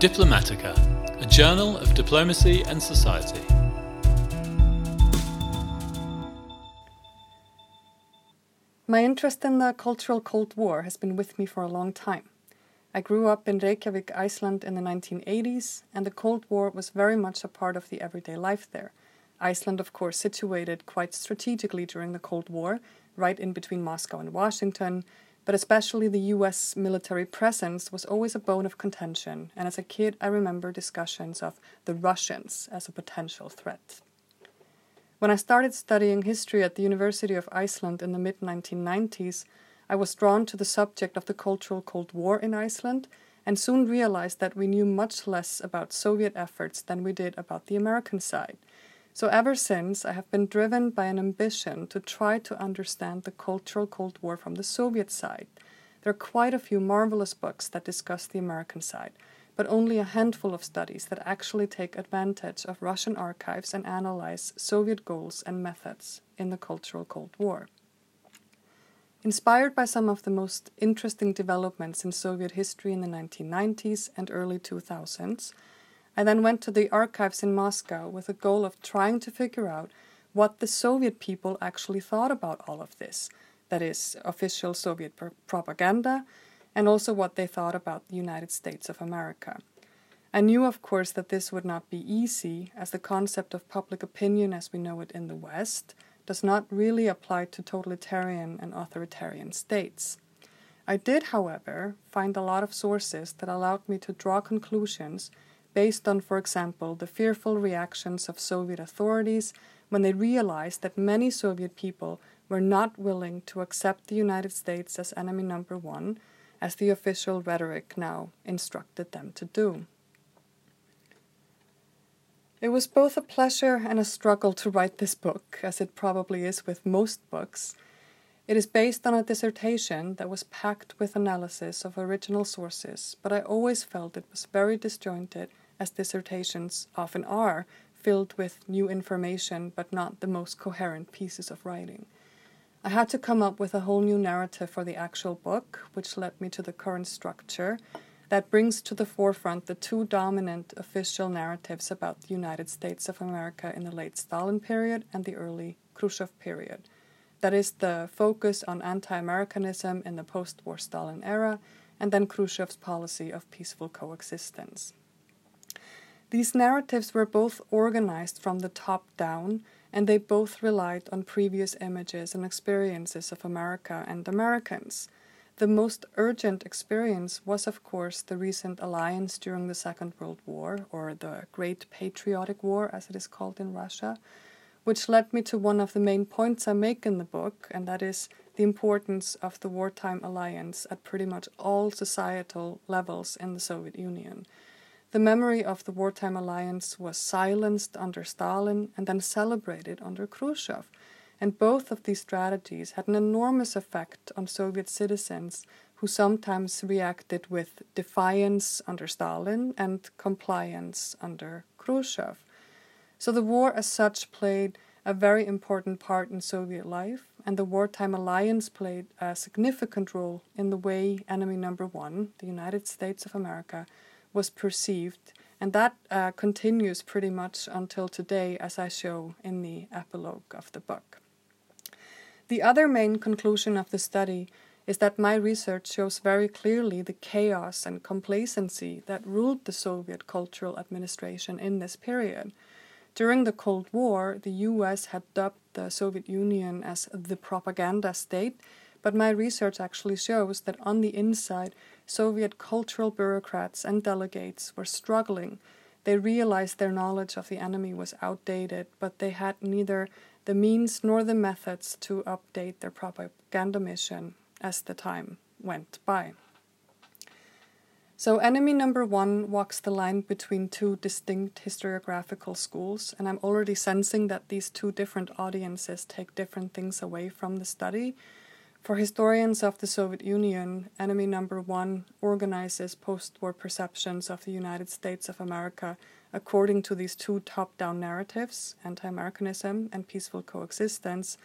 Diplomatica, a journal of diplomacy and society. My interest in the cultural Cold War has been with me for a long time. I grew up in Reykjavik, Iceland in the 1980s, and the Cold War was very much a part of the everyday life there. Iceland, of course, situated quite strategically during the Cold War, right in between Moscow and Washington, but especially the US military presence was always a bone of contention, and as a kid, I remember discussions of the Russians as a potential threat. When I started studying history at the University of Iceland in the mid 1990s, I was drawn to the subject of the cultural Cold War in Iceland and soon realized that we knew much less about Soviet efforts than we did about the American side. So, ever since, I have been driven by an ambition to try to understand the cultural Cold War from the Soviet side. There are quite a few marvelous books that discuss the American side, but only a handful of studies that actually take advantage of Russian archives and analyze Soviet goals and methods in the cultural Cold War. Inspired by some of the most interesting developments in Soviet history in the 1990s and early 2000s, I then went to the archives in Moscow with the goal of trying to figure out what the Soviet people actually thought about all of this that is, official Soviet pr- propaganda, and also what they thought about the United States of America. I knew, of course, that this would not be easy, as the concept of public opinion as we know it in the West does not really apply to totalitarian and authoritarian states. I did, however, find a lot of sources that allowed me to draw conclusions based on, for example, the fearful reactions of Soviet authorities when they realized that many Soviet people were not willing to accept the United States as enemy number one, as the official rhetoric now instructed them to do. It was both a pleasure and a struggle to write this book, as it probably is with most books. It is based on a dissertation that was packed with analysis of original sources, but I always felt it was very disjointed, as dissertations often are, filled with new information but not the most coherent pieces of writing. I had to come up with a whole new narrative for the actual book, which led me to the current structure that brings to the forefront the two dominant official narratives about the United States of America in the late Stalin period and the early Khrushchev period. That is the focus on anti Americanism in the post war Stalin era, and then Khrushchev's policy of peaceful coexistence. These narratives were both organized from the top down, and they both relied on previous images and experiences of America and Americans. The most urgent experience was, of course, the recent alliance during the Second World War, or the Great Patriotic War, as it is called in Russia, which led me to one of the main points I make in the book, and that is the importance of the wartime alliance at pretty much all societal levels in the Soviet Union. The memory of the wartime alliance was silenced under Stalin and then celebrated under Khrushchev and both of these strategies had an enormous effect on Soviet citizens who sometimes reacted with defiance under Stalin and compliance under Khrushchev. So the war as such played a very important part in Soviet life, and the wartime alliance played a significant role in the way enemy number one, the United States of America, was perceived. And that uh, continues pretty much until today, as I show in the epilogue of the book. The other main conclusion of the study is that my research shows very clearly the chaos and complacency that ruled the Soviet cultural administration in this period. During the Cold War, the US had dubbed the Soviet Union as the propaganda state, but my research actually shows that on the inside, Soviet cultural bureaucrats and delegates were struggling. They realized their knowledge of the enemy was outdated, but they had neither the means nor the methods to update their propaganda mission as the time went by. So, enemy number one walks the line between two distinct historiographical schools, and I'm already sensing that these two different audiences take different things away from the study. For historians of the Soviet Union, enemy number one organizes post war perceptions of the United States of America according to these two top down narratives, anti Americanism and peaceful coexistence,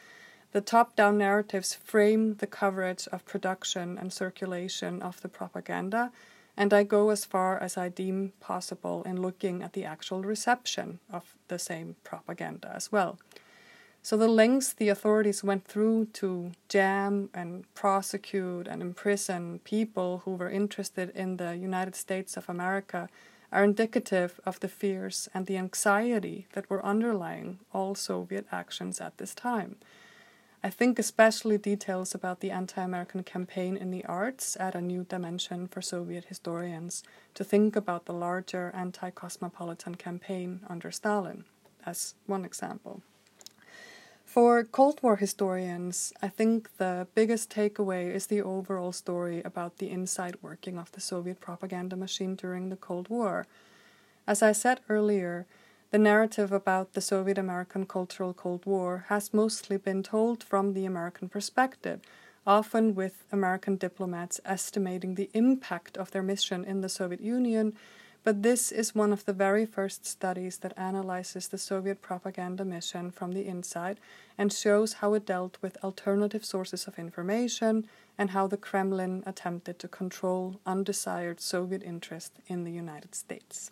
the top down narratives frame the coverage of production and circulation of the propaganda, and I go as far as I deem possible in looking at the actual reception of the same propaganda as well. So, the lengths the authorities went through to jam and prosecute and imprison people who were interested in the United States of America are indicative of the fears and the anxiety that were underlying all Soviet actions at this time. I think especially details about the anti American campaign in the arts add a new dimension for Soviet historians to think about the larger anti cosmopolitan campaign under Stalin, as one example. For Cold War historians, I think the biggest takeaway is the overall story about the inside working of the Soviet propaganda machine during the Cold War. As I said earlier, the narrative about the Soviet American Cultural Cold War has mostly been told from the American perspective, often with American diplomats estimating the impact of their mission in the Soviet Union but this is one of the very first studies that analyzes the Soviet propaganda mission from the inside and shows how it dealt with alternative sources of information and how the Kremlin attempted to control undesired Soviet interest in the United States.